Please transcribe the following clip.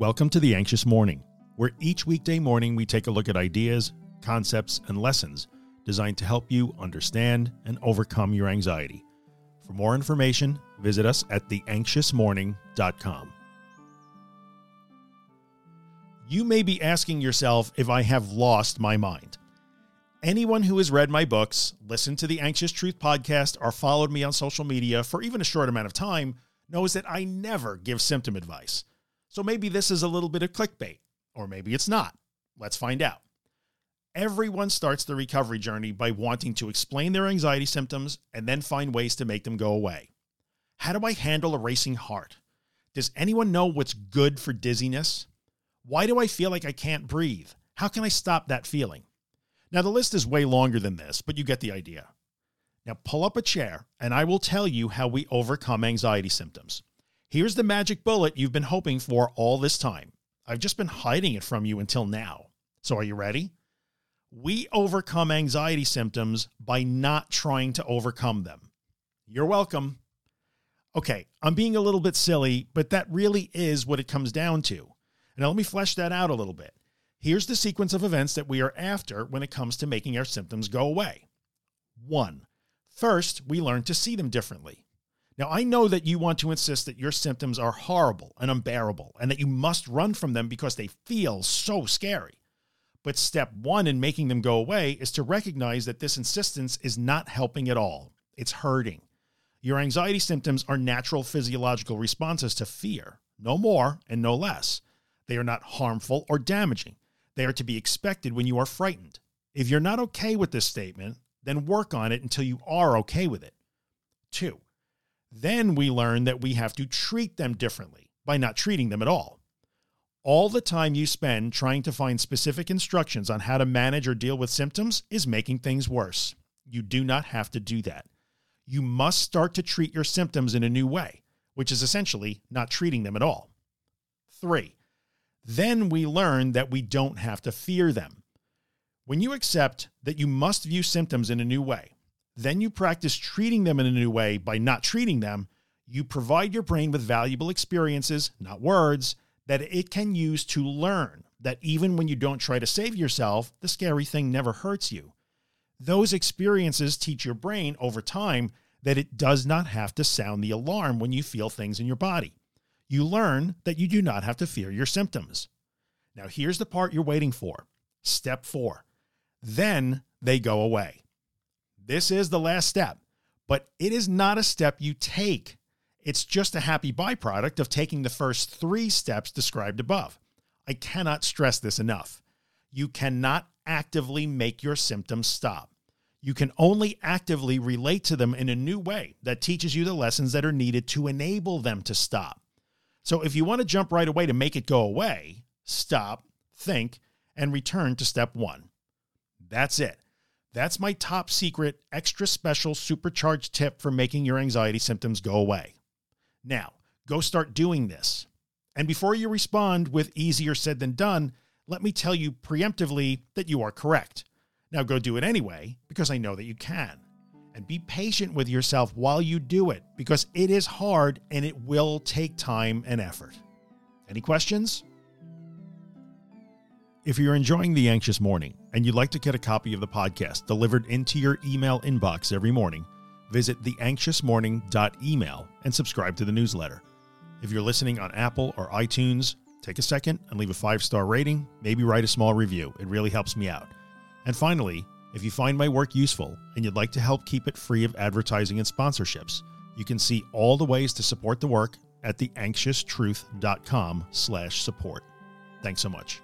Welcome to The Anxious Morning, where each weekday morning we take a look at ideas, concepts, and lessons designed to help you understand and overcome your anxiety. For more information, visit us at theanxiousmorning.com. You may be asking yourself if I have lost my mind. Anyone who has read my books, listened to the Anxious Truth podcast, or followed me on social media for even a short amount of time knows that I never give symptom advice. So maybe this is a little bit of clickbait, or maybe it's not. Let's find out. Everyone starts the recovery journey by wanting to explain their anxiety symptoms and then find ways to make them go away. How do I handle a racing heart? Does anyone know what's good for dizziness? Why do I feel like I can't breathe? How can I stop that feeling? Now, the list is way longer than this, but you get the idea. Now, pull up a chair and I will tell you how we overcome anxiety symptoms. Here's the magic bullet you've been hoping for all this time. I've just been hiding it from you until now. So are you ready? We overcome anxiety symptoms by not trying to overcome them. You're welcome. Okay, I'm being a little bit silly, but that really is what it comes down to. Now let me flesh that out a little bit. Here's the sequence of events that we are after when it comes to making our symptoms go away. One, first, we learn to see them differently. Now, I know that you want to insist that your symptoms are horrible and unbearable and that you must run from them because they feel so scary. But step one in making them go away is to recognize that this insistence is not helping at all. It's hurting. Your anxiety symptoms are natural physiological responses to fear, no more and no less. They are not harmful or damaging. They are to be expected when you are frightened. If you're not okay with this statement, then work on it until you are okay with it. Two, then we learn that we have to treat them differently by not treating them at all. All the time you spend trying to find specific instructions on how to manage or deal with symptoms is making things worse. You do not have to do that. You must start to treat your symptoms in a new way, which is essentially not treating them at all. Three, then we learn that we don't have to fear them. When you accept that you must view symptoms in a new way, then you practice treating them in a new way by not treating them. You provide your brain with valuable experiences, not words, that it can use to learn that even when you don't try to save yourself, the scary thing never hurts you. Those experiences teach your brain over time that it does not have to sound the alarm when you feel things in your body. You learn that you do not have to fear your symptoms. Now, here's the part you're waiting for. Step four. Then they go away. This is the last step, but it is not a step you take. It's just a happy byproduct of taking the first three steps described above. I cannot stress this enough. You cannot actively make your symptoms stop. You can only actively relate to them in a new way that teaches you the lessons that are needed to enable them to stop. So if you want to jump right away to make it go away, stop, think, and return to step one. That's it. That's my top secret, extra special, supercharged tip for making your anxiety symptoms go away. Now, go start doing this. And before you respond with easier said than done, let me tell you preemptively that you are correct. Now go do it anyway, because I know that you can. And be patient with yourself while you do it, because it is hard and it will take time and effort. Any questions? If you're enjoying The Anxious Morning and you'd like to get a copy of the podcast delivered into your email inbox every morning, visit theanxiousmorning.email and subscribe to the newsletter. If you're listening on Apple or iTunes, take a second and leave a five star rating, maybe write a small review. It really helps me out. And finally, if you find my work useful and you'd like to help keep it free of advertising and sponsorships, you can see all the ways to support the work at theanxioustruth.com slash support. Thanks so much.